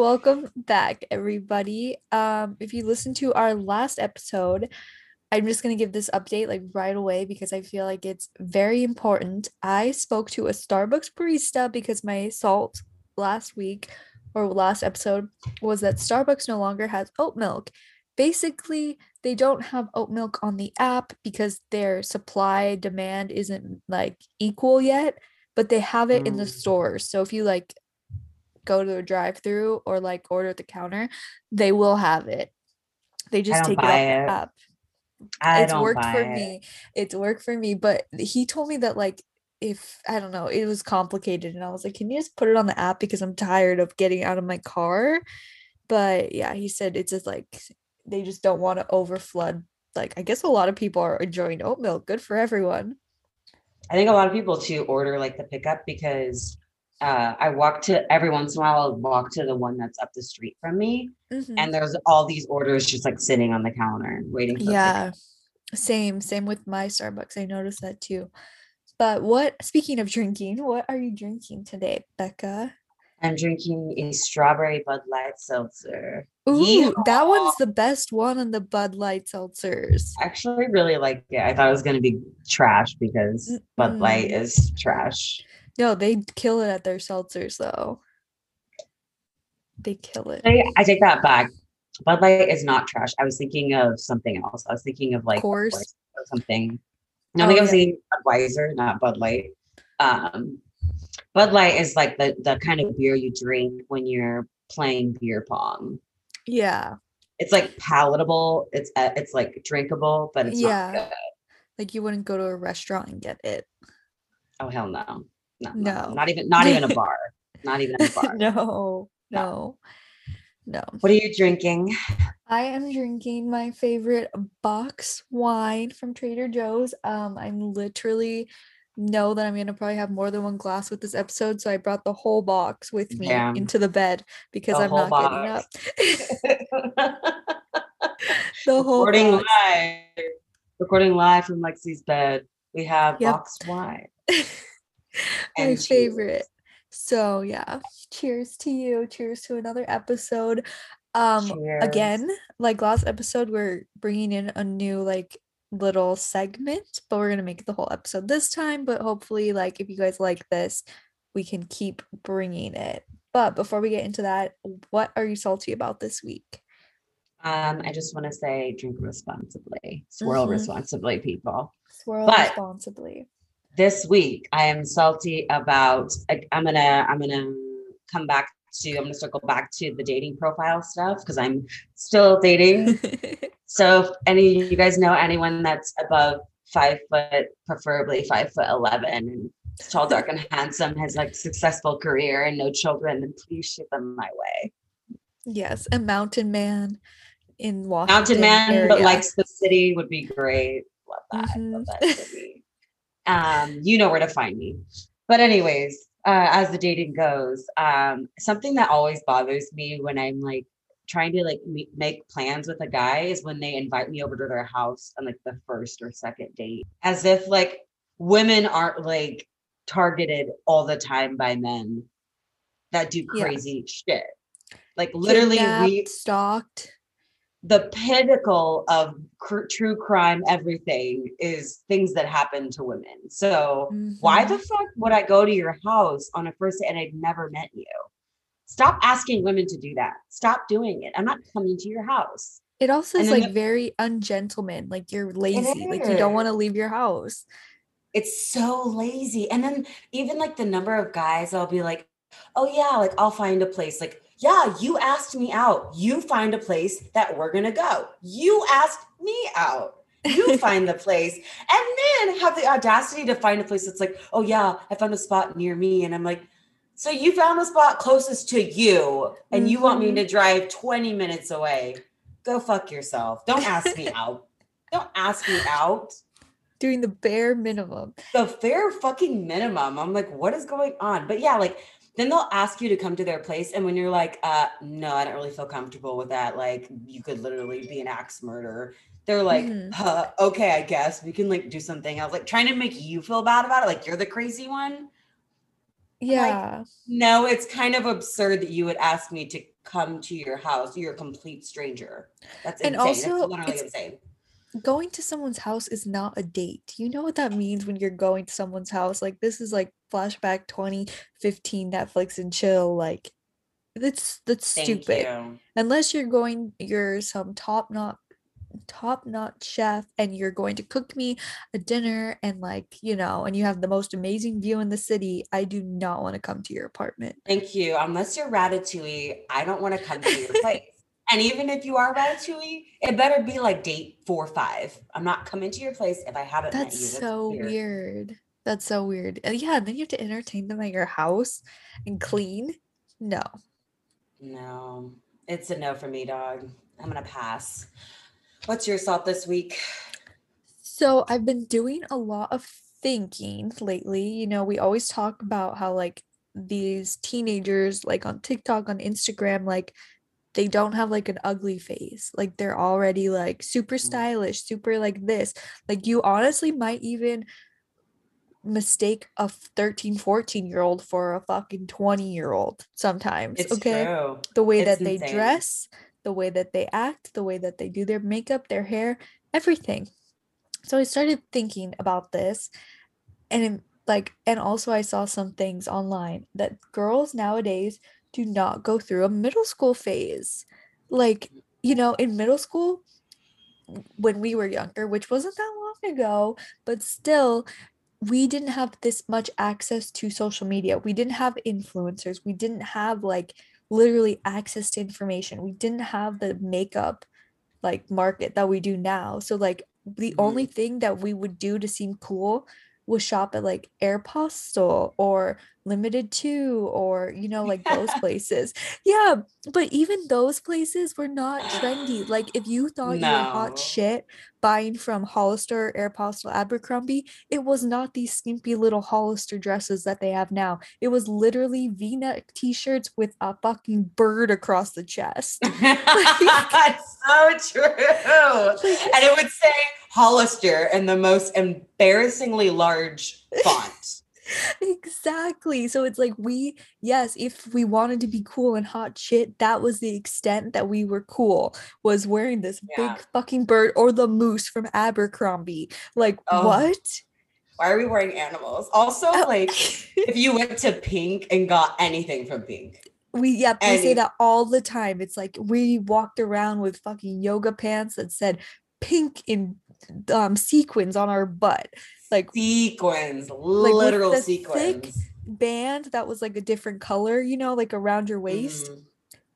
Welcome back, everybody. Um, if you listened to our last episode, I'm just gonna give this update like right away because I feel like it's very important. I spoke to a Starbucks barista because my salt last week or last episode was that Starbucks no longer has oat milk. Basically, they don't have oat milk on the app because their supply demand isn't like equal yet, but they have it in the Mm. stores. So if you like go to a drive-through or like order at the counter, they will have it. They just take it off buy the app. I it's worked for it. me. It's worked for me, but he told me that like if I don't know, it was complicated and I was like, "Can you just put it on the app because I'm tired of getting out of my car?" But yeah, he said it's just like they just don't want to overflood. Like I guess a lot of people are enjoying oat milk. Good for everyone. I think a lot of people too order like the pickup because uh, I walk to every once in a while. I'll walk to the one that's up the street from me, Mhm. and there's all these orders just like sitting on the counter waiting for Yeah, same, same with my Starbucks. I noticed that too. But what, speaking of drinking, what are you drinking today, Bekah? I'm drinking a strawberry Bud Light seltzer. Ooh, that one's the best one on the Bud Light seltzers. I actually really like it. I thought it was gonna be trash because Bud Light is trash. No, they kill it at their seltzers though. They kill it. I, I take that back. Bud Light is not trash. I was thinking of something else. I was thinking of like Coors? Or something. No, I Oh, think I was yeah. thinking Budweiser, not Bud Light. Um, Bud Light is like the the kind of beer you drink when you're playing beer pong. Yeah. It's like palatable. It's uh, it's like drinkable, but it's Yeah. not good. Like you wouldn't go to a restaurant and get it. Oh hell no. No, No. not even not even a bar, not even a bar. no, no, no. What are you drinking? I am drinking my favorite box wine from Trader Joe's. Um, I'm literally know that I'm gonna probably have more than one glass with this episode, so I brought the whole box with me into the bed because The I'm not box. getting up. the whole recording box. live, recording live from Lexi's bed. We have Yep. box wine. my favorite. cheers. So yeah, cheers to you. Cheers to another episode. Um Cheers. again, like last episode we're bringing in a new like little segment, but we're going to make the whole episode this time, but hopefully like if you guys like this, we can keep bringing it. But before we get into that, what are you salty about this week? Um, I just want to say drink responsibly, swirl Mhm. responsibly, people. Swirl But- responsibly. This week I am salty about I'm gonna I'm gonna come back to I'm gonna circle back to the dating profile stuff because I'm still dating. So if any of you guys know anyone that's above five foot, preferably five foot eleven, and tall, dark, and handsome, has like successful career and no children, then please shoot them my way. yes, a mountain man in Washington. Mountain man, but likes the city would be great. Love that. Love mm-hmm. that city. Um, you know where to find me. But anyways, uh, as the dating goes, um, something that always bothers me when I'm like trying to like me- make plans with a guy is when they invite me over to their house on like the first or second date, as if like women aren't like targeted all the time by men that do Yeah. crazy shit. Like literally, we stalked. The pinnacle of cr- true crime everything is things that happen to women so why mm-hmm. the fuck would i go to your house on a first date and i've never met you stop asking women to do that stop doing it i'm not coming to your house It also is like the- very ungentleman. Like you're lazy. Like you don't want to leave your house. it's so lazy and then even like the number of guys i'll be like oh yeah like i'll find a place like yeah you asked me out. You find a place that we're gonna go. You asked me out. You find the place. And then have the audacity to find a place that's like oh yeah i found a spot near me. And i'm like so you found the spot closest to you and you want me Mhm. to drive 20 minutes away. Go fuck yourself. Don't ask me out. Don't ask me out. Doing the bare minimum. the fair fucking minimum. I'm like, what is going on? But yeah, like then they'll ask you to come to their place, and when you're like, uh, no, I don't really feel comfortable with that. Like, you could literally be an axe murderer. They're like, Mhm. huh, okay, I guess we can like do something else. Like trying to make you feel bad about it, like you're the crazy one. Yeah. No, it's kind of absurd that you would ask me to come to your house. You're a complete stranger. That's And insane. also, That's literally it's- insane. Going to someone's house is not a date. You know what that means when you're going to someone's house? Like this is like flashback 2015 Netflix and chill. Like that's that's Thank stupid. you. Unless you're going, you're some top notch top notch chef and you're going to cook me a dinner and like you know and you have the most amazing view in the city i do not want to come to your apartment Thank you. Unless you're Ratatouille, I don't want to come to your place. And even if you are Ratatouille, it better be like date four or five. I'm not coming to your place if I haven't met you. that's so weird. that's so weird and yeah then you have to entertain them at your house and clean no No, it's a no for me, dog. I'm gonna pass. What's your thought this week? So I've been doing a lot of thinking lately. You know, we always talk about how like these teenagers like on TikTok, on Instagram, like they don't have like an ugly face. Like they're already like super Mm. stylish, super like this. Like you honestly might even mistake a 13, 14 year old for a fucking 20 year old sometimes. It's okay true. the way It's that they dress, the way that they act, the way that they do their makeup, their hair, everything. So I started thinking about this and like and also I saw some things online that girls nowadays do not go through a middle school phase. Like, you know, in middle school when we were younger, which wasn't that long ago, but still we didn't have this much access to social media. We didn't have influencers. We didn't have like literally access to information. We didn't have the makeup like market that we do now. So like the only mm. thing that we would do to seem cool was shop at like Aeropostale or Limited Too or you know like those places. Yeah, but even those places were not trendy. Like if you thought you were hot shit buying from Hollister, Aeropostale, Abercrombie, it was not these skimpy little Hollister dresses that they have now. It was literally V-neck t-shirts with a fucking bird across the chest. That's so true. And it would say Hollister in the most embarrassingly large font. Exactly. So it's like we, yes, if we wanted to be cool and hot shit, that was the extent that we were cool, was wearing this Yeah. big fucking bird or the moose from Abercrombie. Like, Oh. what? Why are we wearing animals? Also, Oh. like if you went to Pink and got anything from Pink. We yeah, we say that all the time. It's like we walked around with fucking yoga pants that said pink in um sequins on our butt. Like Sequins, literal the thick sequins. band that was like a different color, you know, like around your waist. Mhm.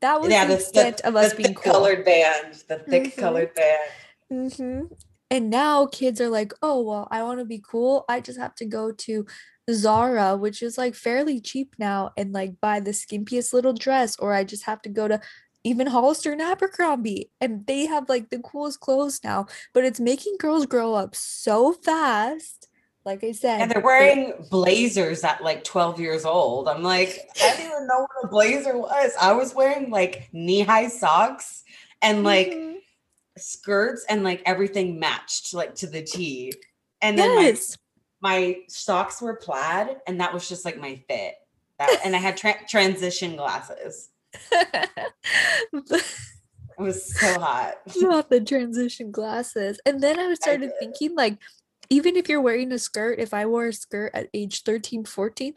That was Yeah, the extent the, of us being cool. colored band, the thick Mhm. colored band. hmm And now kids are like, oh, well, I want to be cool. I just have to go to Zara, which is like fairly cheap now, and like buy the skimpiest little dress, or I just have to go to even Hollister and Abercrombie, and they have like the coolest clothes now. But it's making girls grow up so fast. Like I said, And they're wearing blazers at like 12 years old. I'm like, I didn't even know what a blazer was. I was wearing like knee high socks and like Mhm. skirts and like everything matched like to the T. And then like yes. my socks were plaid and that was just like my fit. That, and I had tra- transition glasses. It was so hot. Not the transition glasses. And then I started did. thinking, like, even if you're wearing a skirt, if I wore a skirt at age 13, 14,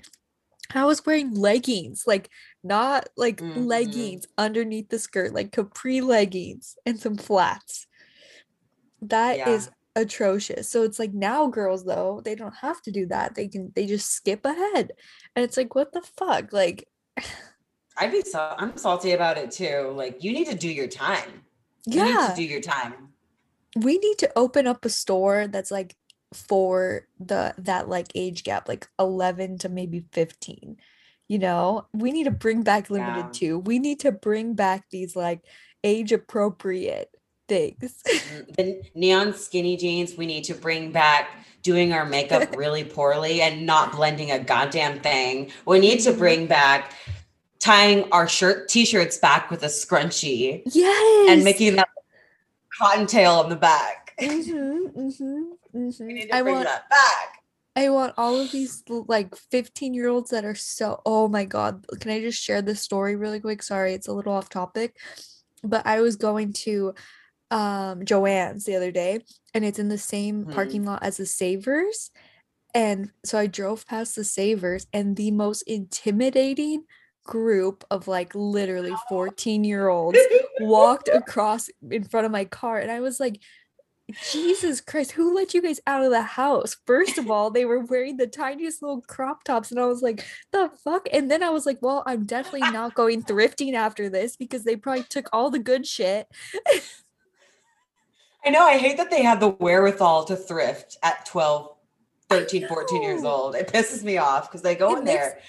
I was wearing leggings, like not like Mhm. leggings underneath the skirt, like capri leggings and some flats. That is Yeah. atrocious. So it's like now girls though, they don't have to do that. They can they just skip ahead. And it's like, what the fuck? Like, I'd be so I'm salty about it too. Like you need to do your time. You need yeah. to do your time. we need to open up a store that's like for the that like age gap like 11 to maybe 15 you know we need to bring back limited Yeah. 2 we need to bring back these like age appropriate things the neon skinny jeans we need to bring back doing our makeup really poorly and not blending a goddamn thing we need to Mhm. bring back tying our shirt t-shirts back with a scrunchie yes and making that cottontail on the back mm-hmm, mm-hmm, mm-hmm. need to i bring want that back I want all of these like 15 year olds that are so, oh my God. Can I just share this story really quick? Sorry, it's a little off topic, but I was going to um Joann's the other day and it's in the same Mhm. parking lot as the Savers. And so I drove past the Savers and the most intimidating group of like literally 14 year olds walked across in front of my car and I was like Jesus Christ, who let you guys out of the house? First of all, they were wearing the tiniest little crop tops, and I was like, the fuck? And then I was like, well, I'm definitely not going thrifting after this because they probably took all the good shit. I know. I hate that they have the wherewithal to thrift at 12, 13, 14 years old. It pisses me off because they go It in makes- there,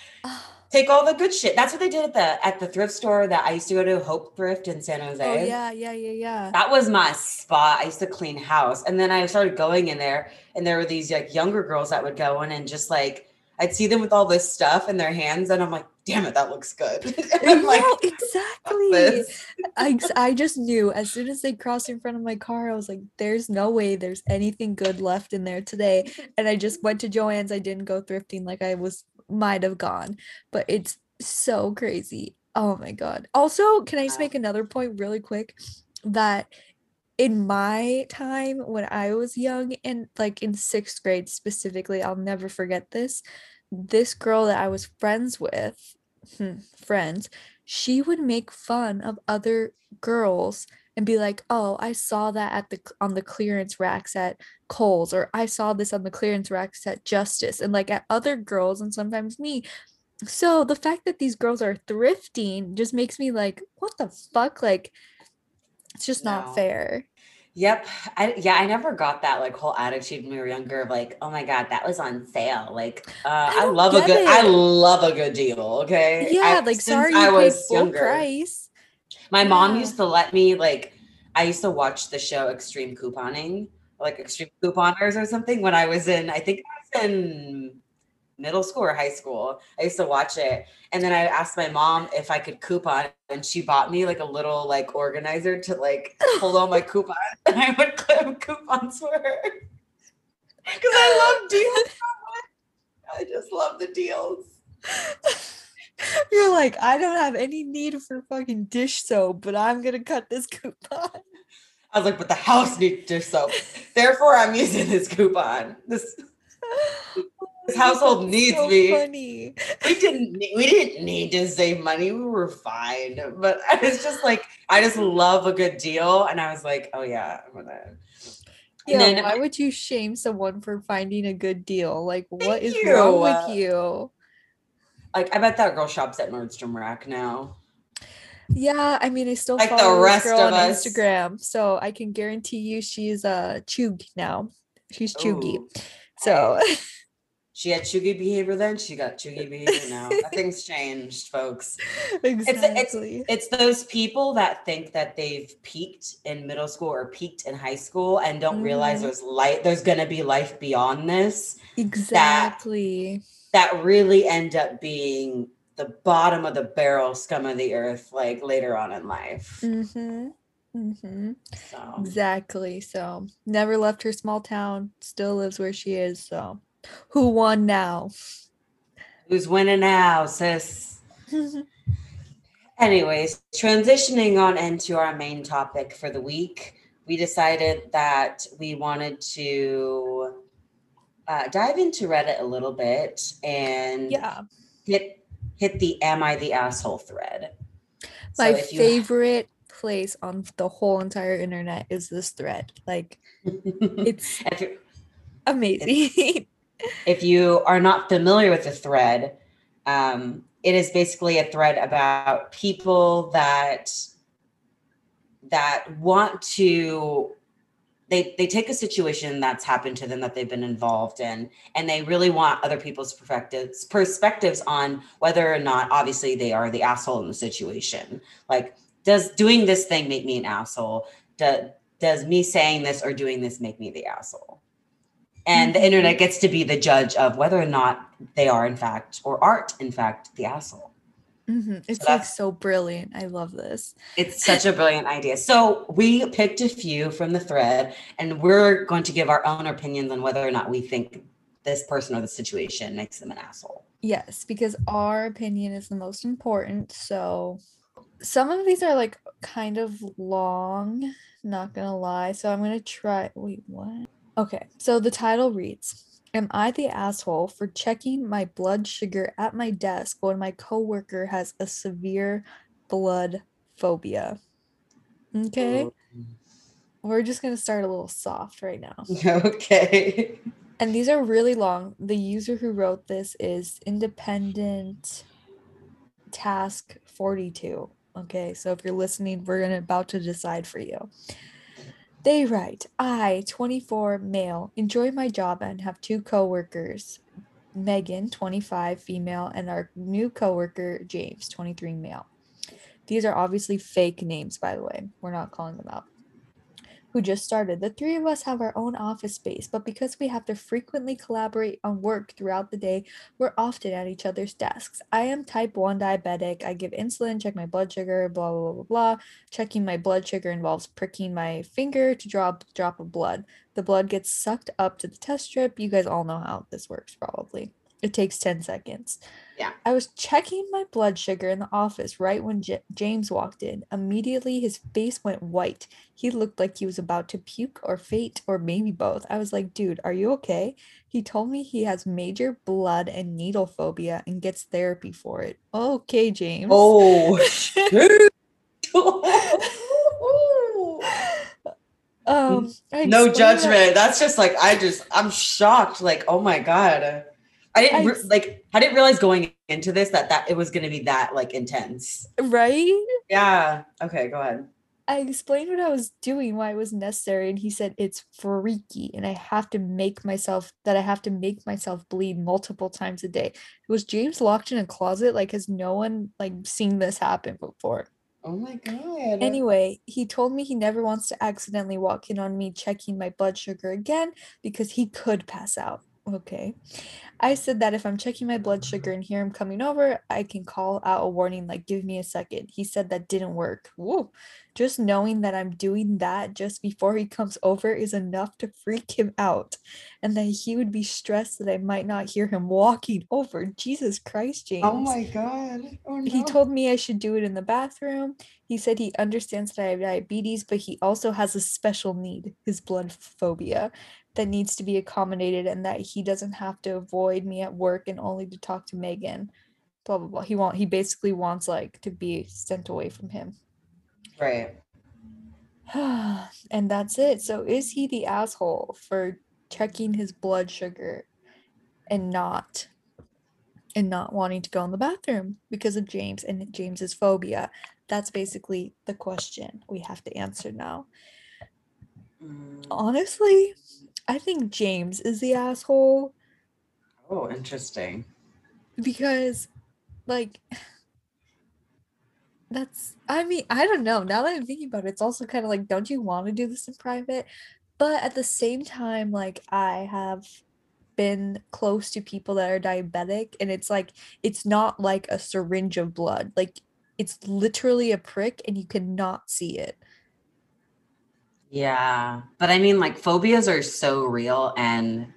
take all the good shit. That's what they did at the at the thrift store that I used to go to, Hope Thrift in San Jose. Oh yeah, yeah, yeah, yeah. That was my spot. I used to clean house. And then I started going in there, and there were these like younger girls that would go in and just like I'd see them with all this stuff in their hands, and I'm like, damn it, that looks good. And I'm like, no, exactly. I, I just knew as soon as they crossed in front of my car, I was like, there's no way there's anything good left in there today. And I just went to Joann's. I didn't go thrifting like I was might have gone, but it's so crazy. Oh my God. Also, can I just make another point really quick that in my time when I was young and like in sixth grade specifically, I'll never forget this. This girl that I was friends with, hmm, friends, she would make fun of other girls and be like, "Oh, I saw that at the on the clearance racks at Kohl's, or I saw this on the clearance racks at Justice," and like at other girls and sometimes me. So the fact that these girls are thrifting just makes me like, what the fuck? Like, it's just No. not fair. Yep. I, yeah, I never got that like whole attitude when we were younger of like, oh my God, that was on sale. Like, uh, I, don't love a good, I love a good deal. Okay. Yeah, I- like sorry I you was full younger. price. My mom used to let me like I used to watch the show Extreme Couponing, like Extreme Couponers or something when I was in I think I was in middle school or high school. I used to watch it. And then I asked my mom if I could coupon and she bought me like a little like organizer to like hold all my coupons and I would clip coupons for her. Cuz I love deals so much. I just love the deals. You're like, I don't have any need for fucking dish soap, but I'm gonna cut this coupon. I was like, but the house needs dish soap. Therefore, I'm using this coupon. This This household That's needs so me. Funny. we didn't we didn't need to save money. We were fine. But I was just like, I just love a good deal. And I was like, oh yeah, I'm gonna Yeah, then- why would you shame someone for finding a good deal? Like, what is you. wrong with you? Like I bet that girl shops at Nordstrom Rack now. Yeah, I mean, I still Like the follow this rest girl of on us. Instagram, so I can guarantee you she's uh Chug now. She's Chuegy. Ooh, So She had chuegy behavior then, she got chuegy behavior now. Nothing's changed, folks. exactly. It's those people that think that they've peaked in middle school or peaked in high school and don't realize Mhm. there's light there's gonna be life beyond this. exactly. that really end up being the bottom of the barrel scum of the earth like later on in life Mm-hmm. Mm-hmm. so Exactly. So never left her small town, still lives where she is. So who won now? who's winning now sis anyways transitioning on into our main topic for the week we decided that we wanted to uh, dive into reddit a little bit and yeah. hit hit the am i the asshole thread My you- favorite place on the whole entire internet is this thread. Like it's amazing. if you are not familiar with the thread, um, it is basically a thread about people that that want to they they take a situation that's happened to them that they've been involved in and they really want other people's perspectives perspectives on whether or not obviously they are the asshole in the situation. Like does doing this thing make me an asshole? Does does me saying this or doing this make me the asshole? And the Mhm. internet gets to be the judge of whether or not they are in fact or aren't in fact the asshole Mhm. It's like so brilliant. I love this. it's such a brilliant idea so we picked a few from the thread and we're going to give our own opinions on whether or not we think this person or the situation makes them an asshole. Yes, because our opinion is the most important. So some of these are like kind of long, not gonna lie. So I'm gonna try. Wait, what? Okay, so the title reads Am I the asshole for checking my blood sugar at my desk when my coworker has a severe blood phobia? Okay. We're just going to start a little soft right now. Okay. And these are really long. The user who wrote this is independent task 42. Okay, so if you're listening, we're gonna about to decide for you. They write, I, 24, male, enjoy my job and have two coworkers, Megan, 25, female, and our new coworker, James, 23, male. These are obviously fake names, by the way. We're not calling them out who just started. The three of us have our own office space, but because we have to frequently collaborate on work throughout the day, we're often at each other's desks. I am type 1 diabetic. I give insulin, check my blood sugar, blah, blah, blah, blah. Checking my blood sugar involves pricking my finger to drop a drop of blood. The blood gets sucked up to the test strip. You guys all know how this works, probably. It takes 10 seconds. Yeah. I was checking my blood sugar in the office right when J- James walked in. Immediately, his face went white. He looked like he was about to puke or faint, or maybe both. I was like, dude, are you okay? He told me he has major blood and needle phobia and gets therapy for it. Okay, James. Oh, um, no explained that- judgment. That's just like I just I'm shocked. Like, oh my god. I didn't re- s- like I didn't realize going into this that that it was going to be that like intense. right? Yeah. Okay, go ahead. I explained what I was doing, why it was necessary, and he said it's freaky, and I have to make myself that I have to make myself bleed multiple times a day. Was James locked in a closet? Like, has no one like seen this happen before? Oh my god. Anyway, he told me he never wants to accidentally walk in on me checking my blood sugar again because he could pass out. Okay. I said that if I'm checking my blood sugar and hear him coming over, I can call out a warning like, give me a second. He said that didn't work. Whoa. Just knowing that I'm doing that just before he comes over is enough to freak him out. And that he would be stressed that I might not hear him walking over. Jesus Christ, oh James. Oh my god. Oh no. He told me I should do it in the bathroom. He said he understands that I have diabetes, but he also has a special need, his blood phobia, that needs to be accommodated and that he doesn't have to avoid me at work and only to talk to Megan. Blah blah blah. He want he basically wants like to be sent away from him. Right. and that's it. So is he the asshole for checking his blood sugar and not and not wanting to go in the bathroom because of James and James's phobia? That's basically the question we have to answer now. Mm. Honestly, I think James is the asshole Oh, interesting. because like that's I mean, I don't know. Now that I'm thinking about it, it's also kind of like, don't you want to do this in private? But at the same time, like I have been close to people that are diabetic, and it's like it's not like a syringe of blood. Like it's literally a prick and you cannot see it. Yeah. But I mean, like, phobias are so real. And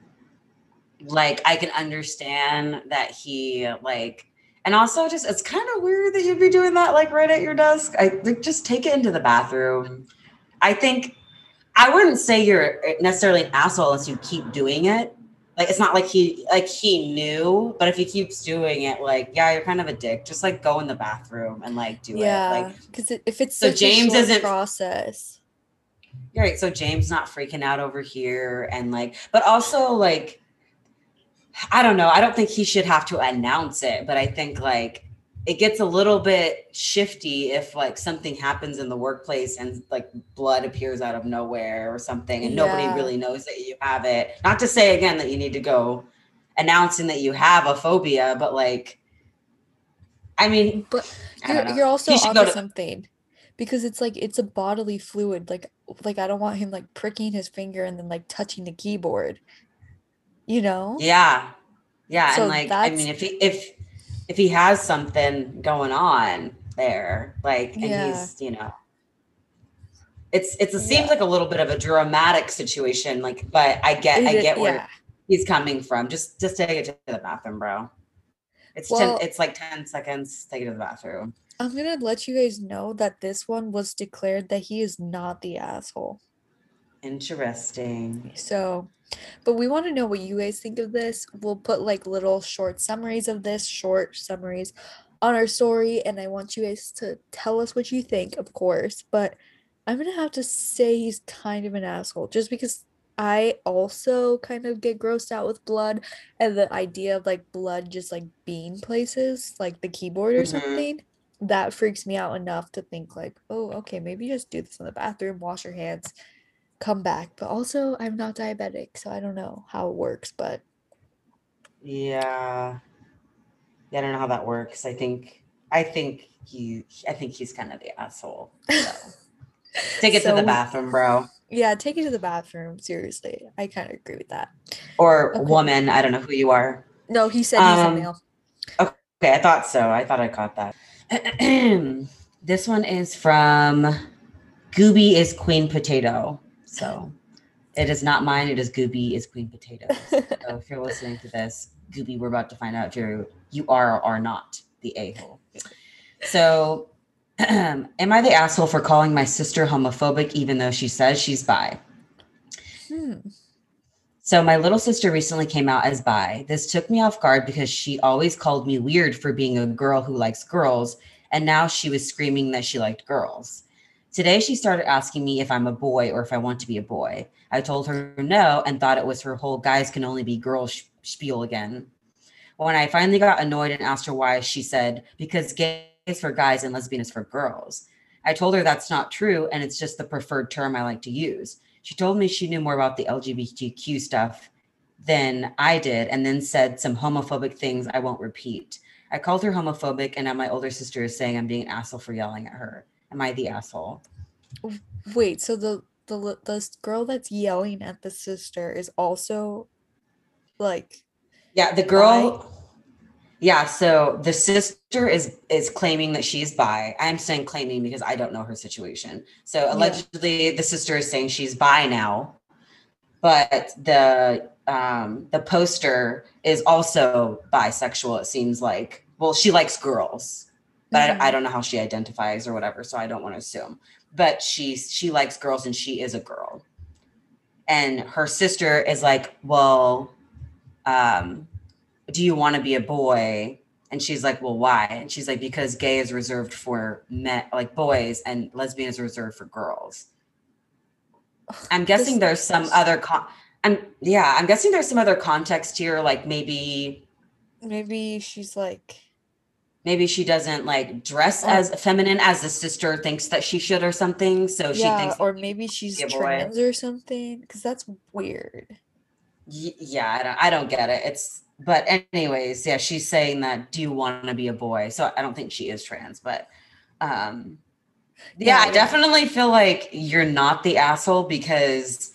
like, I can understand that he, like, and also just, it's kind of weird that you'd be doing that, like, right at your desk. I like, just take it into the bathroom. I think I wouldn't say you're necessarily an asshole unless you keep doing it. Like, it's not like he, like, he knew, but if he keeps doing it, like, yeah, you're kind of a dick. Just like go in the bathroom and like do it. yeah, Like, because if it's So such a James isn't- process. You're right. So James not freaking out over here and like, but also like, I don't know. I don't think he should have to announce it, but I think like it gets a little bit shifty if like something happens in the workplace and like blood appears out of nowhere or something and nobody really knows that you have it. Not to say again that you need to go announcing that you have a phobia, but like, I mean, But you're, you're also He should go onto to- something because it's like it's a bodily fluid. Like like I don't want him like pricking his finger and then like touching the keyboard. You know? Yeah. Yeah. So and like I mean if he if if he has something going on there, like and Yeah. he's, you know. It's it's it Yeah. seems like a little bit of a dramatic situation, like, but I get I It i- get where yeah. he's coming from. Just just take it to the bathroom, bro. It's Well- 10 it's like 10 seconds. Take it to the bathroom. I'm gonna let you guys know that this one was declared that he is not the asshole. Interesting. So, but we want to know what you guys think of this. We'll put like little short summaries of this, short summaries on our story, and I want you guys to tell us what you think, of course. But I'm gonna have to say he's kind of an asshole just because I also kind of get grossed out with blood and the idea of like blood just like being places, like the keyboard or Mhm. something. That freaks me out enough to think like, oh, okay, maybe just do this in the bathroom, wash your hands, come back. But also, I'm not diabetic, so I don't know how it works. But Yeah. Yeah, I don't know how that works. I think I think he I think he's kind of the asshole. So take it to the bathroom, bro. yeah, take it to the bathroom. Seriously, I kind of agree with that. Or Okay. woman. I don't know who you are. No, he said he's Um, a male. Okay, I thought so. I thought I caught that. this one is from Gooby is Queen Potato. So it is not mine. It is Gooby is Queen Potato. So if you're listening to this, Gooby, we're about to find out if you're you are or are not the a hole. So, am I the asshole for calling my sister homophobic even though she says she's bi? Hmm. So my little sister recently came out as bi. This took me off guard because she always called me weird for being a girl who likes girls, and now she was screaming that she liked girls. Today she started asking me if I'm a boy or if I want to be a boy. I told her no and thought it was her whole guys can only be girls spiel again. When I finally got annoyed and asked her why, she said, because gay is for guys and lesbian is for girls. I told her that's not true and it's just the preferred term I like to use. She told me she knew more about the LGBTQ stuff than I did and then said some homophobic things I won't repeat. I called her homophobic and now my older sister is saying I'm being an asshole for yelling at her. Am I the asshole? Wait, so the the the girl that's yelling at the sister is also like Yeah, the girl. Yeah, so the sister is is claiming that she's bi. I'm saying claiming because I don't know her situation. So Yeah. allegedly, the sister is saying she's bi now, but the um the poster is also bisexual. It seems like. Well, she likes girls, but Mhm. I, I don't know how she identifies or whatever. So I don't want to assume. But she she likes girls and she is a girl, and her sister is like, well, um, do you want to be a boy? And she's like, well, why? And she's like, because gay is reserved for men, like boys, and lesbian is reserved for girls. I'm guessing there's some other con. I'm yeah, I'm guessing there's some other context here, like maybe maybe she's like maybe she doesn't like dress as feminine as the sister thinks that she should or something. So she thinks, or maybe she's boy. trans or something. Because that's weird. Y- yeah, I don't, I don't get it. It's but anyways, yeah, she's saying that do you want to be a boy? So I don't think she is trans, but um yeah, Yeah, I yeah. definitely feel like you're not the asshole because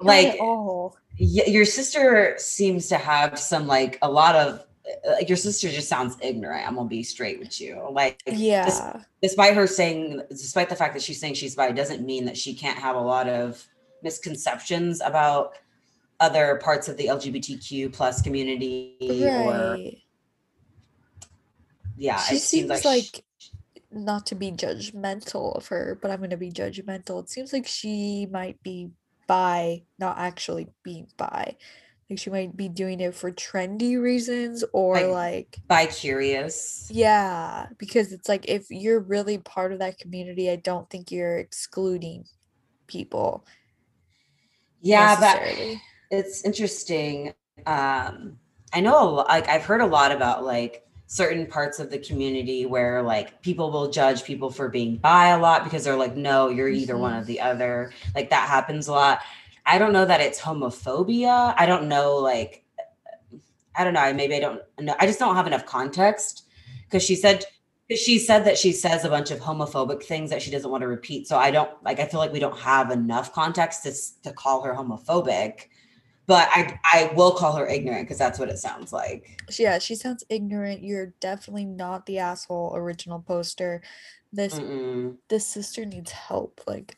like all. y- your sister seems to have some like a lot of like your sister just sounds ignorant. I'm gonna be straight with you. Like Yeah. despite her saying despite the fact that she's saying she's bi doesn't mean that she can't have a lot of misconceptions about other parts of the lgbtq plus community or Right. yeah she it seems seems like, sh- not to be judgmental of her, but I'm gonna be judgmental. It seems like she might be bi, not actually being bi. Like she might be doing it for trendy reasons or Like- like bi-curious yeah, because it's like if you're really part of that community, I don't think you're excluding people yeah but it's interesting um i know like i've heard a lot about like certain parts of the community where like people will judge people for being bi a lot because they're like no you're either one Mhm. or the other. Like that happens a lot i don't know that it's homophobia i don't know like i don't know I maybe i don't know i just don't have enough context because she said because she said that she says a bunch of homophobic things that she doesn't want to repeat so i don't like i feel like we don't have enough context to, to call her homophobic but i i will call her ignorant because that's what it sounds like Yeah, she sounds ignorant. You're definitely not the asshole original poster. This Mm-mm. this sister needs help. Like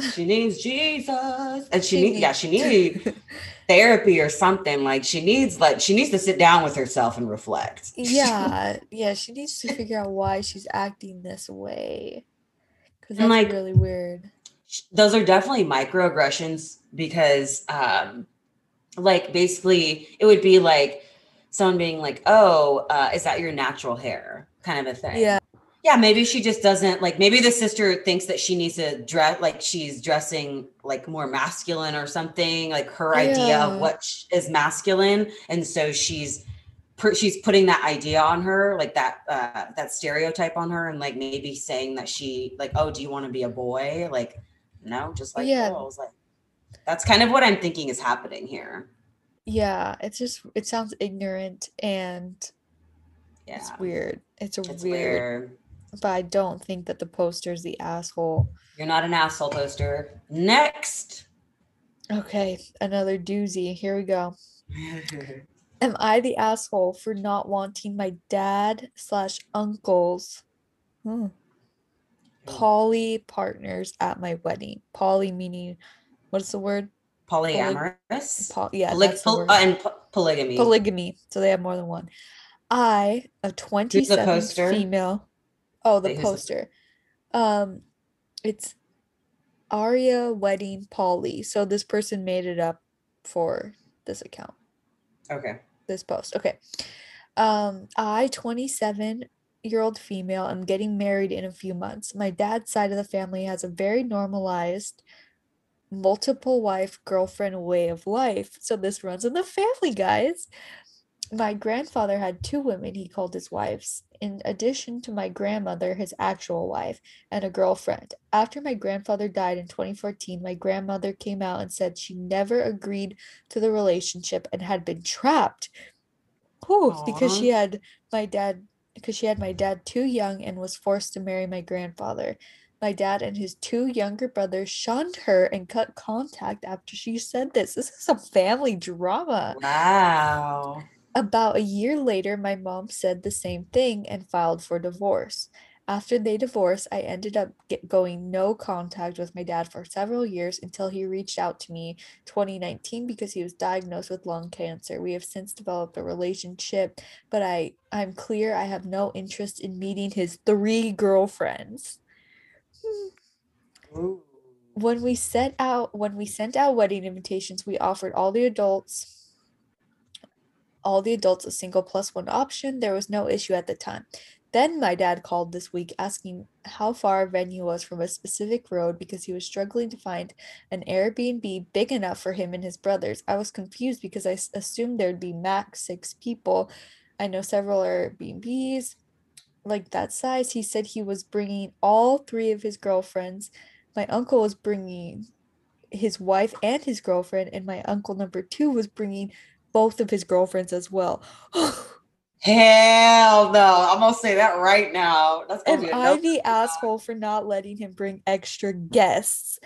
She needs Jesus. And she, she needs, yeah, she needs therapy or something. Like she needs like she needs to sit down with herself and reflect. Yeah. Yeah. She needs to figure out why she's acting this way. Cause that's like, really weird. Those are definitely microaggressions because um like basically it would be like someone being like, Oh, uh, is that your natural hair? kind of a thing. Yeah yeah, maybe she just doesn't like maybe the sister thinks that she needs to dress like she's dressing like more masculine or something, like her idea yeah. of what is masculine. And so she's she's putting that idea on her, like that uh that stereotype on her, and like maybe saying that she like, oh, do you want to be a boy? Like, no, just like yeah. girls. Like that's kind of what I'm thinking is happening here. Yeah, it's just it sounds ignorant and yeah. it's weird. It's a it's weird, weird but I don't think that the poster's the asshole. You're not an asshole poster. Next. Okay, another doozy. Here we go. Am I the asshole for not wanting my dad slash uncles hmm, poly partners at my wedding? Poly meaning what's the word? Polyamorous. Poly, yeah, Poly- pol- uh, and po- polygamy. Polygamy. So they have more than one. I, a 27 female, Oh, the poster. Um, it's Aria Wedding Polly. So this person made it up for this account. Okay. This post. Okay. Um, I, 27 year old female, am getting married in a few months. My dad's side of the family has a very normalized multiple wife girlfriend way of life. So this runs in the family, guys. My grandfather had two women he called his wives, in addition to my grandmother, his actual wife, and a girlfriend. After my grandfather died in 2014, my grandmother came out and said she never agreed to the relationship and had been trapped. Whew, because she had my dad because she had my dad too young and was forced to marry my grandfather. My dad and his two younger brothers shunned her and cut contact after she said this. This is some family drama. Wow. About a year later, my mom said the same thing and filed for divorce. After they divorced, I ended up going no contact with my dad for several years until he reached out to me 2019 because he was diagnosed with lung cancer. We have since developed a relationship, but I I'm clear I have no interest in meeting his three girlfriends. When we set out when we sent out wedding invitations, we offered all the adults all the adults a single plus one option. There was no issue at the time. Then my dad called this week asking how far venue was from a specific road because he was struggling to find an Airbnb big enough for him and his brothers. I was confused because I assumed there'd be max six people. I know several Airbnbs like that size. He said he was bringing all three of his girlfriends. My uncle was bringing his wife and his girlfriend, and my uncle number two was bringing both of his girlfriends as well. Hell no. I'm gonna say that right now. That's Am I the asshole for not letting him bring extra guests?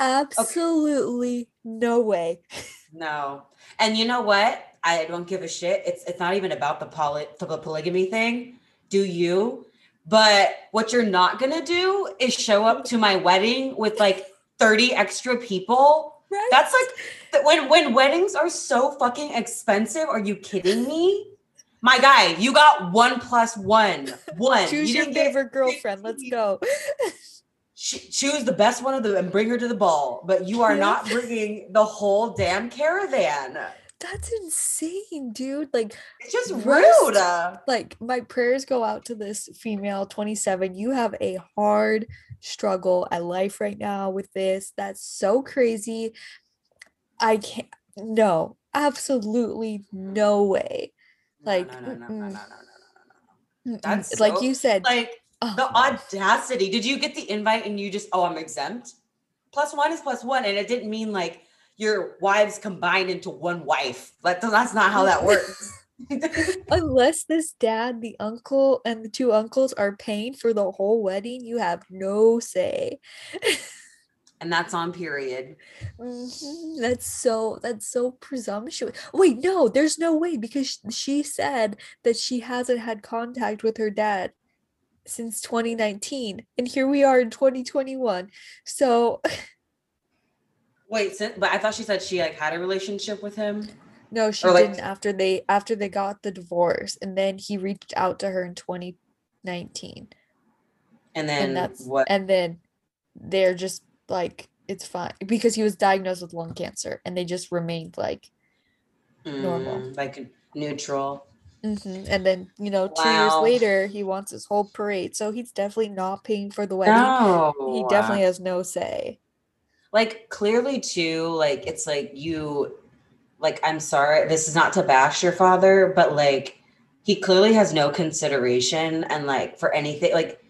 Absolutely okay. no way. No. And you know what? I don't give a shit. It's it's not even about the poly the polygamy thing. Do you? But what you're not gonna do is show up to my wedding with like 30 extra people Right? That's like when when weddings are so fucking expensive. Are you kidding me? My guy, you got one plus one. One. Choose you your favorite girlfriend. Let's go. choose the best one of them and bring her to the ball. But you are not bringing the whole damn caravan. That's insane, dude. Like it's just rude. like my prayers go out to this female 27. You have a hard struggle at life right now with this. That's so crazy. I can't no, absolutely no way. Like no, no, no, no, no, no, no, That's like you said. Like oh, the audacity. Did you get the invite and you just oh I'm exempt? Plus one is plus one, and it didn't mean like your wives combined into one wife. Like that's not how that works. Unless this dad, the uncle, and the two uncles are paying for the whole wedding, you have no say. and that's on period. Mm-hmm. That's so that's so presumptuous. Wait, no, there's no way because she said that she hasn't had contact with her dad. since 2019 and here we are in 2021 so Wait, but I thought she said she like had a relationship with him. No she like- didn't after they after they got the divorce and then he reached out to her in 2019 And then and that's what? and then they're just like it's fine because he was diagnosed with lung cancer and they just remained like normal. Mm, like neutral. mhm. and then you know two years later he wants his whole parade so he's definitely not paying for the wedding No, he definitely has no say like clearly too. Like it's like you, like I'm sorry. This is not to bash your father, but like he clearly has no consideration and like for anything. Like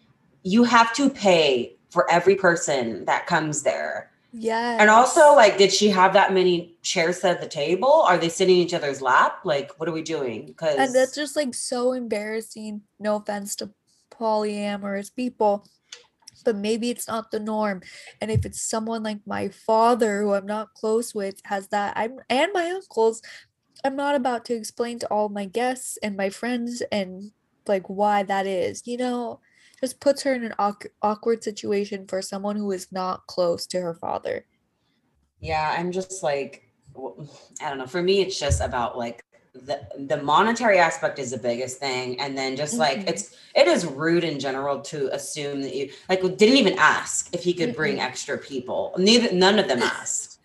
you have to pay for every person that comes there. yeah And also, like, did she have that many chairs at the table? Are they sitting in each other's lap? Like, what are we doing? Because and that's just like so embarrassing no offense to polyamorous people but maybe it's not the norm. And if it's someone like my father who i'm not close with has that i'm and my uncles i'm not about to explain to all my guests and my friends and like why that is you know? Just puts her in an awk- awkward situation for someone who is not close to her father. Yeah, I'm just like, I don't know. For me, it's just about like the the monetary aspect is the biggest thing, and then just like Mhm. it's it is rude in general to assume that you like didn't even ask if he could bring Mm-mm. extra people. Neither none of them asked.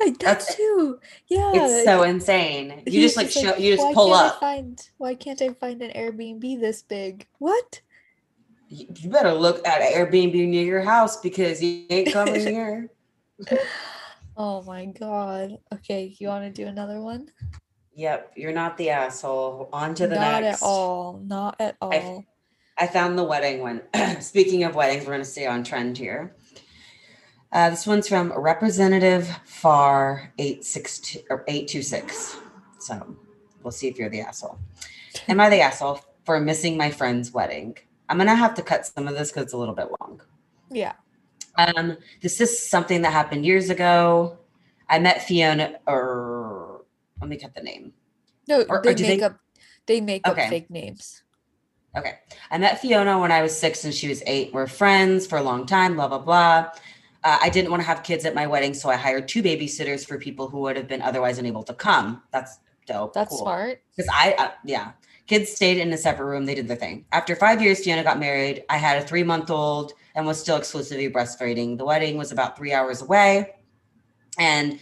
I that That's- too yeah It's so insane. You just like show you just "Why pull can't I up. find why can't I find an Airbnb this big? What? You you better look at an Airbnb near your house because you ain't coming here. Oh my god. Okay, you want to do another one? Yep, you're not the asshole. On to the Not next. Not at all. Not at all. I found the wedding one. Speaking of weddings, we're going to stay on trend here. Uh, this one's from Representative FAR 862 or 826. So we'll see if you're the asshole. Am I the asshole for missing my friend's wedding? I'm going to have to cut some of this because it's a little bit long. Yeah. Um, this is something that happened years ago. I met Fiona, or let me cut the name. No, Or- or they do make they- up they make Okay. up fake names. Okay. I met Fiona when I was six and she was eight. We're friends for a long time, blah, blah, blah. Uh, I didn't want to have kids at my wedding, so I hired two babysitters for people who would have been otherwise unable to come. That's dope. That's cool. smart. Because I, uh, yeah, kids stayed in a separate room. They did their thing. After five years, Fiona got married. I had a three month old and was still exclusively breastfeeding. The wedding was about three hours away. And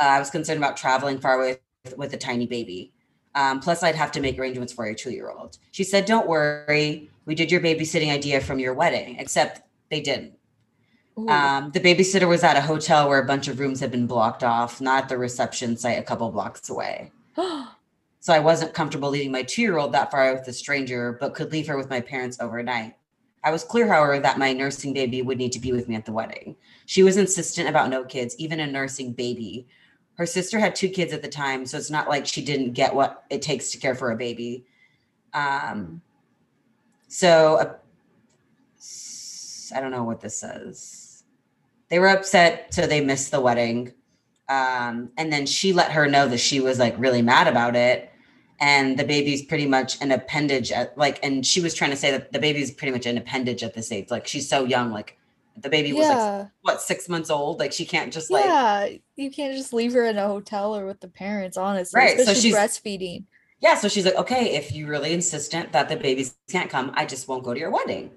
uh, I was concerned about traveling far away with, a tiny baby. Um, plus, I'd have to make arrangements for a two year old. She said, Don't worry. We did your babysitting idea from your wedding, except they didn't. Um, the babysitter was at a hotel where a bunch of rooms had been blocked off, not at the reception site a couple blocks away. So I wasn't comfortable leaving my two year old that far with a stranger, but could leave her with my parents overnight. I was clear, however, that my nursing baby would need to be with me at the wedding. She was insistent about no kids, even a nursing baby. Her sister had two kids at the time, so it's not like she didn't get what it takes to care for a baby. Um, so uh, I don't know what this says. They were upset, so they missed the wedding. Um, and then she let her know that she was like really mad about it. And the baby's pretty much an appendage at like, and she was trying to say that the baby's pretty much an appendage at this age. Like she's so young, like the baby was like what six months old. Like she can't just like yeah. You can't just leave her in a hotel or with the parents, honestly. Right, so she's- breastfeeding. Yeah, so she's like, okay, if you're really insistent that the babies can't come, I just won't go to your wedding.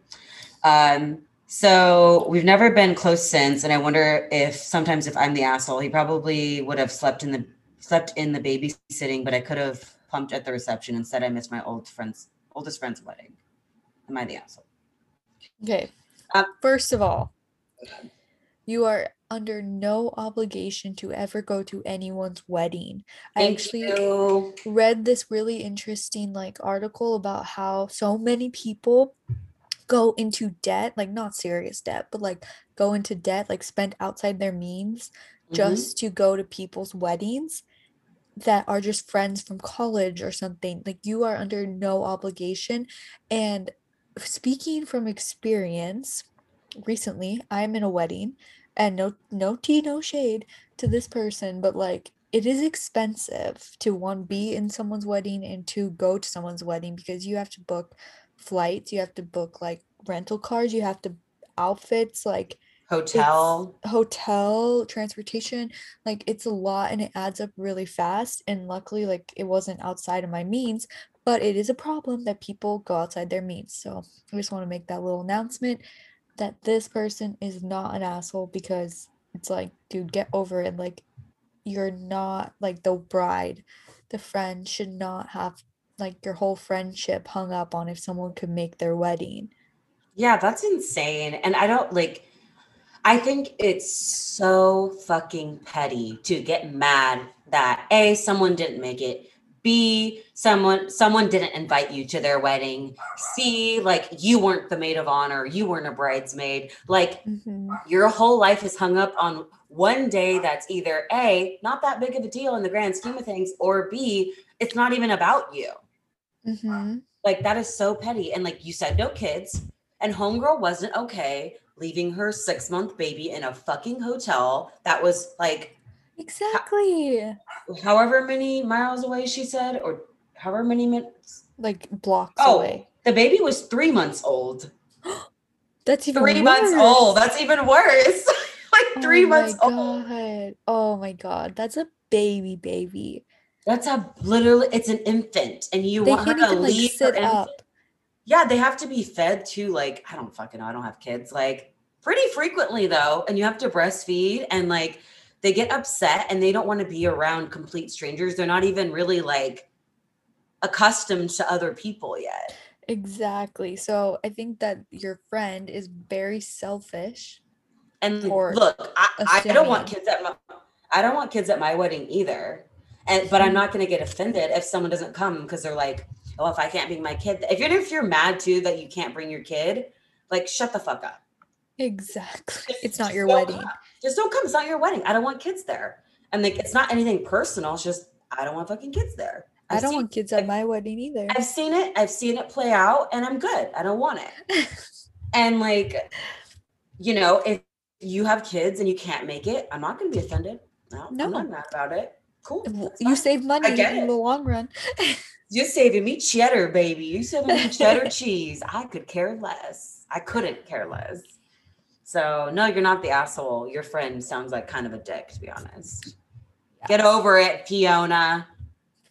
Um, so we've never been close since, and I wonder if sometimes if I'm the asshole, he probably would have slept in the slept in the babysitting, but I could have pumped at the reception. Instead, I missed my old friend's oldest friend's wedding. Am I the asshole? Okay. Um, First of all, you are under no obligation to ever go to anyone's wedding. I actually you. read this really interesting like article about how so many people go into debt, like not serious debt, but like go into debt, like spend outside their means Mhm. just to go to people's weddings that are just friends from college or something. Like you are under no obligation. And speaking from experience, recently I'm in a wedding and no no tea, no shade to this person, but like it is expensive to one be in someone's wedding and to go to someone's wedding because you have to book flights, you have to book like rental cars, you have to outfits, like Hotel. hotel, transportation, like it's a lot and it adds up really fast. And luckily, like it wasn't outside of my means, but it is a problem that people go outside their means. So I just want to make that little announcement that this person is not an asshole because it's like, dude, get over it. Like, you're not like the bride. The friend should not have like your whole friendship hung up on if someone could make their wedding. Yeah, that's insane. And I don't like I think it's so fucking petty to get mad that A someone didn't make it, B someone someone didn't invite you to their wedding, C like you weren't the maid of honor, you weren't a bridesmaid. Like Mhm. your whole life is hung up on one day that's either A not that big of a deal in the grand scheme of things or B it's not even about you. Mhm. Like that is so petty. And like you said, no kids. And homegirl wasn't okay leaving her six month baby in a fucking hotel that was like Exactly. however many miles away she said, or however many minutes. Like blocks Oh, away. the baby was three months old. That's even Three months worse. old. That's even worse. like oh three Oh months old. God. Oh my god, that's a baby baby. That's a literally it's an infant. And you They want her to even like leave her sit up. Yeah, they have to be fed too. Like, I don't fucking know. I don't have kids. Like, pretty frequently though. And you have to breastfeed and like they get upset and they don't want to be around complete strangers. They're not even really like accustomed to other people yet. Exactly. So I think that your friend is very selfish. And look, I, I don't want kids at my I don't want kids at my wedding either. And but I'm Mhm. not gonna get offended if someone doesn't come because they're like, oh, if I can't bring my kid, if you're if you're mad too that you can't bring your kid, like shut the fuck up. Exactly. It's Just not your wedding. come. Just don't come. It's not your wedding. I don't want kids there. And like, it's not anything personal. It's just I don't want fucking kids there. I I've don't seen, want kids at my wedding either. I've seen it. I've seen it play out, and I'm good. I don't want it. And like, you know, if you have kids and you can't make it, I'm not going to be offended. No, No. I'm not mad about it. Cool. You save money in the long run. You're saving me cheddar, baby. You saving me cheddar cheese. I could care less. I couldn't care less. So no, you're not the asshole. Your friend sounds like kind of a dick, to be honest. Get over it, Fiona.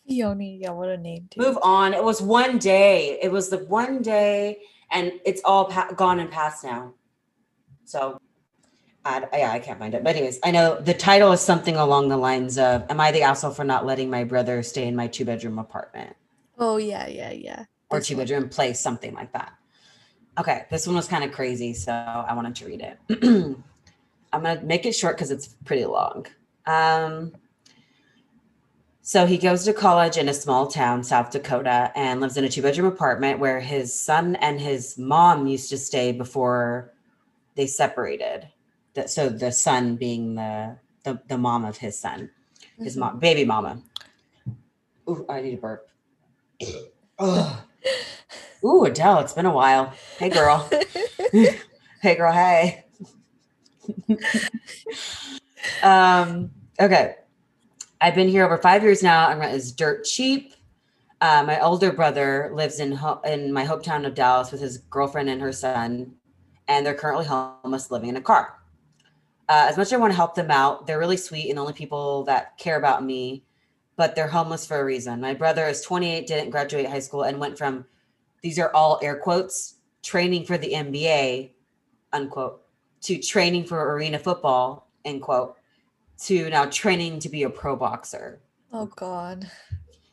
Fiona, yeah, what a name too. Move on. It was one day. It was the one day, and it's all pa- gone and past now. So, I, yeah, I can't find it. But anyways, I know the title is something along the lines of "Am I the asshole for not letting my brother stay in my two bedroom apartment?" Oh yeah, yeah, yeah. or This two one. bedroom place, something like that. Okay, this one was kind of crazy, so I wanted to read it. I'm gonna make it short because it's pretty long. Um, so he goes to college in a small town, South Dakota, and lives in a two bedroom apartment where his son and his mom used to stay before they separated. So the son being the the, the mom of his son, his Mhm. mom, baby mama. Ooh, I need a burp. Ugh. Ooh, Adele, it's been a while. Hey, girl. hey, girl. Hey. um. Okay. I've been here over five years now, and rent is dirt cheap. Uh, my older brother lives in ho- in my hometown of Dallas with his girlfriend and her son, and they're currently homeless, living in a car. Uh, as much as I want to help them out, they're really sweet and the only people that care about me, but they're homeless for a reason. My brother is 28, didn't graduate high school, and went from these are all air quotes training for the NBA, unquote, to training for arena football, end quote, to now training to be a pro boxer. Oh god.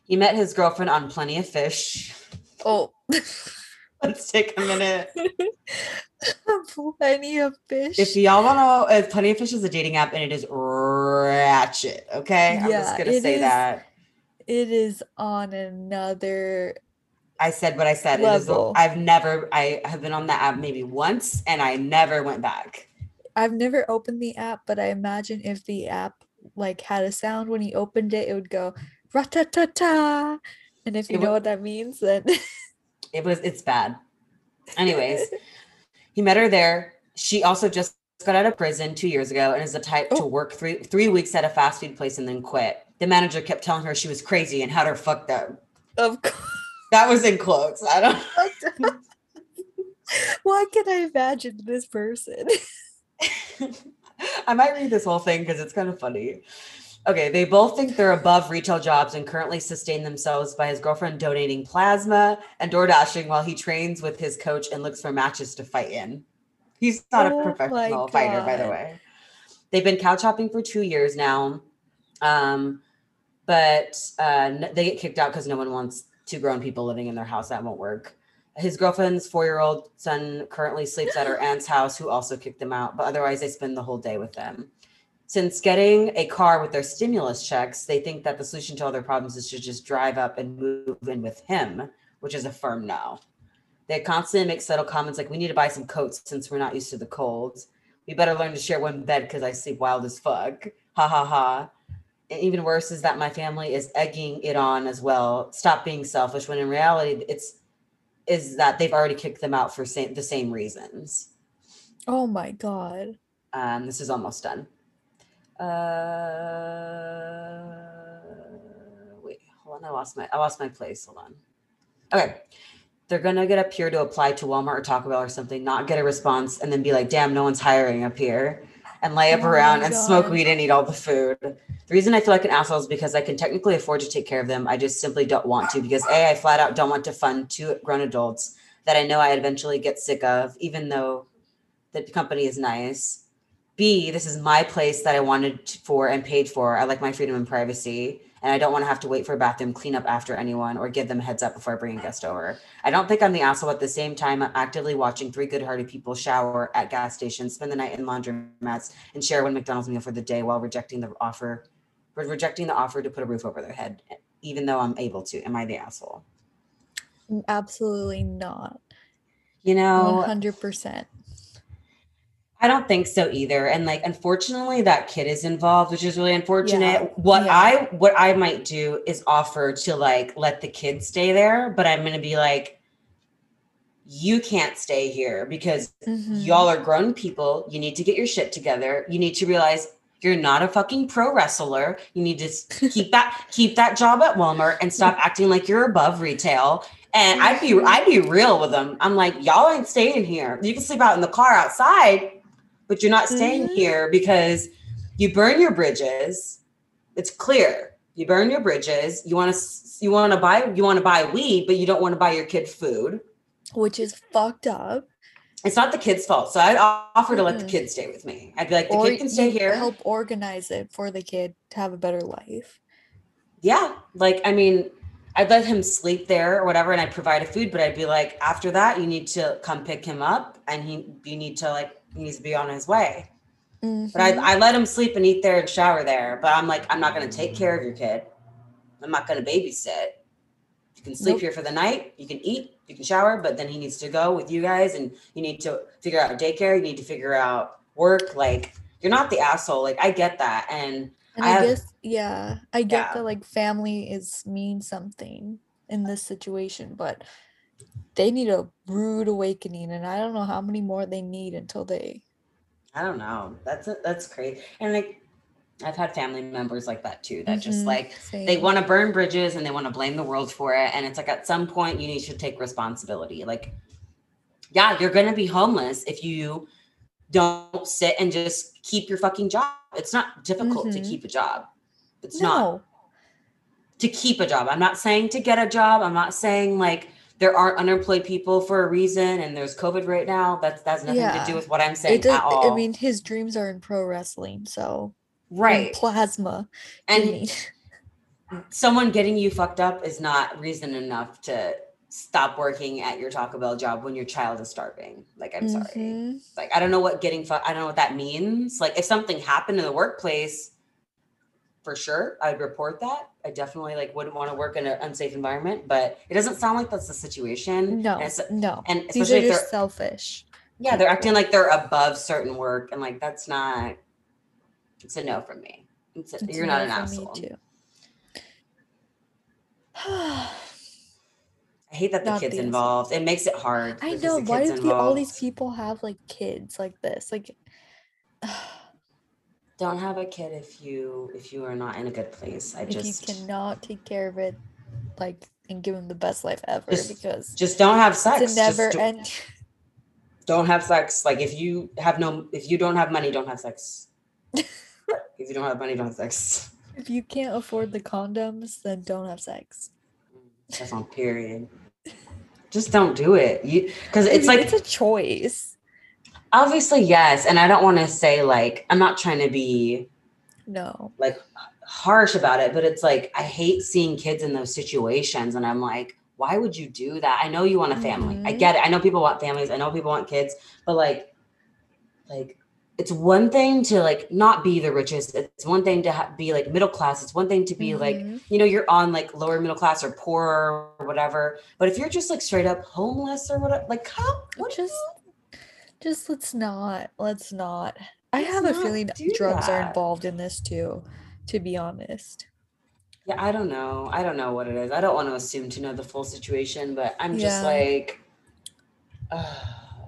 He met his girlfriend on Plenty of Fish. Oh. Let's take a minute. Plenty of fish. If y'all want to know, uh, Plenty of Fish is a dating app and it is ratchet. Okay. Yeah, I'm just going to say is. that. it is on another I said what I said. It is, the- I've never, I have been on that app maybe once and I never went back. I've never opened the app, but I imagine if the app like had a sound when you opened it, it would go ratatata. And if you It know what that means, then It was, it's bad. Anyways, he met her there. She also just got out of prison two years ago and is the type to Oh. work three three weeks at a fast food place and then quit. The manager kept telling her she was crazy and had her fucked up. of course. That was in quotes. I don't. why can I imagine this person? I might read this whole thing because it's kind of funny. Okay, they both think they're above retail jobs and currently sustain themselves by his girlfriend donating plasma and door dashing while he trains with his coach and looks for matches to fight in. He's not Oh a professional fighter, by the way. They've been couch hopping for two years now. Um, but uh, they get kicked out because no one wants two grown people living in their house. That won't work. His girlfriend's four year old son currently sleeps at her aunt's house, who also kicked them out, but otherwise they spend the whole day with them. Since getting a car with their stimulus checks, they think that the solution to all their problems is to just drive up and move in with him, which is a firm no. They constantly make subtle comments like, We need to buy some coats since we're not used to the colds. We better learn to share one bed because I sleep wild as fuck. Ha ha ha. And even worse is that my family is egging it on as well. Stop being selfish when in reality it's is that they've already kicked them out for same, the same reasons. oh my god. Um, this is almost done. Uh, wait, hold on. I lost my I lost my place. Hold on. Okay. They're gonna get up here to apply to Walmart or Taco Bell or something, not get a response, and then be like, damn, no one's hiring up here. And lay up Oh around and smoke weed and eat all the food. The reason I feel like an asshole is because I can technically afford to take care of them. I just simply don't want to because A, I flat out don't want to fund two grown adults that I know I eventually get sick of, even though the company is nice. B, this is my place that I wanted for and paid for. I like my freedom and privacy, and I don't want to have to wait for a bathroom cleanup after anyone or give them a heads up before I bring a guest over. I don't think I'm the asshole. At the same time, I'm actively watching three good-hearted people shower at gas stations, spend the night in laundromats, and share one McDonald's meal for the day while rejecting the offer, re- rejecting the offer to put a roof over their head, even though I'm able to. Am I the asshole? Absolutely not. You know, 100%. I don't think so either. And like unfortunately that kid is involved, which is really unfortunate. Yeah, What yeah. I what I might do is offer to like let the kid stay there, but I'm going to be like you can't stay here because Mhm. y'all are grown people. You need to get your shit together. You need to realize you're not a fucking pro wrestler. You need to keep that keep that job at Walmart and stop acting like you're above retail. And I'd be. I'd be real with them. I'm like, y'all ain't staying here. You can sleep out in the car outside, but you're not staying Mhm. here because you burn your bridges. It's clear. You burn your bridges. You want to you want to buy you want to buy weed, but you don't want to buy your kid food. Which is fucked up. It's not the kid's fault. So I'd offer to let the kid stay with me. I'd be like, the or kid can stay here. help organize it for the kid to have a better life. Yeah. Like, I mean, I'd let him sleep there or whatever, and I'd provide a food, but I'd be like, after that, you need to come pick him up and he you need to like he needs to be on his way. But I, Mhm. I let him sleep and eat there and shower there. But I'm like, I'm not gonna take care of your kid. I'm not gonna babysit. You can sleep Nope. here for the night, you can eat, you can shower, but then he needs to go with you guys and you need to figure out daycare, you need to figure out work. Like you're not the asshole. Like I get that. And And I I, have- guess, yeah, I get Yeah. that like family is means something in this situation, but they need a rude awakening, and I don't know how many more they need until they. I don't know. That's that's crazy. And like I've had family members like that too that just Mhm, like they want to burn bridges and they want to blame the world for it. And it's like at some point you need to take responsibility. Like, yeah, you're gonna be homeless if you don't sit and just keep your fucking job. It's not difficult to Mhm. keep a job. It's not to keep a job. I'm not saying to get a job. I'm not saying like there aren't unemployed people for a reason and there's COVID right now. That's that's nothing to do with what I'm saying does. at all. I mean, his dreams are in pro wrestling, so and right. plasma. And someone getting you fucked up is not reason enough to stop working at your Taco Bell job when your child is starving. Like, I'm sorry. Mhm. Like, I don't know what getting fucked. I don't know what that means. Like, if something happened in the workplace, for sure, I'd report that. I definitely like wouldn't want to work in an unsafe environment, but it doesn't sound like that's the situation. No, and, it's, no. and These especially are if they're just selfish. yeah, they're acting like they're above certain work, and like that's not. It's a no from me. A, you're not an asshole. I hate that the Not kids involved. It makes it hard. I know. Why do the, all these people have like kids like this? Like, Don't have a kid if you if you are not in a good place. I if just you cannot take care of it, like, and give them the best life ever, Just- because just don't have sex. it's never just, end. don't have sex. Like if you have no, if you don't have money, don't have sex. if you don't have money, don't have sex. If you can't afford the condoms, then don't have sex. That's on period. Just don't do it. You because it's like it's a choice. Obviously, yes. And I don't want to say like I'm not trying to be no like harsh about it, but it's like I hate seeing kids in those situations. And I'm like, why would you do that? I know you want a family. Mm-hmm. I get it. I know people want families. I know people want kids, but like, like it's one thing to like not be the richest it's one thing to ha- be like middle class it's one thing to be mm-hmm. like you know you're on like lower middle class or poor or whatever but if you're just like straight up homeless or whatever like how what just just let's not let's not i let's have a feeling drugs that. are involved in this too to be honest yeah i don't know i don't know what it is i don't want to assume to know the full situation but i'm just yeah. like uh,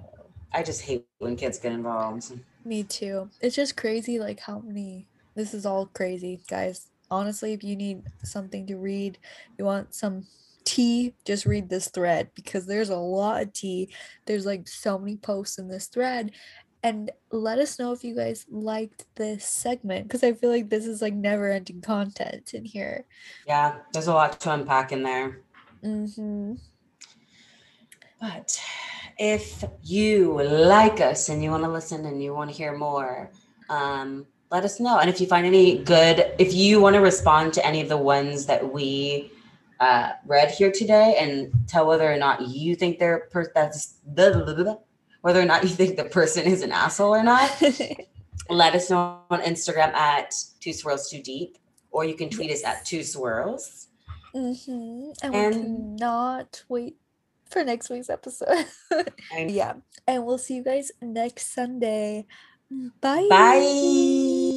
i just hate when kids get involved me too. It's just crazy, like how many. This is all crazy, guys. Honestly, if you need something to read, you want some tea, just read this thread because there's a lot of tea. There's like so many posts in this thread. And let us know if you guys liked this segment because I feel like this is like never ending content in here. Yeah, there's a lot to unpack in there. Mm-hmm. But if you like us and you want to listen and you want to hear more, um, let us know. And if you find any good, if you want to respond to any of the ones that we uh, read here today and tell whether or not you think they're per- that's blah, blah, blah, whether or not you think the person is an asshole or not, let us know on Instagram at two swirls too deep, or you can tweet us at two swirls. Mm-hmm. And, and we cannot wait for next week's episode. yeah. And we'll see you guys next Sunday. Bye. Bye.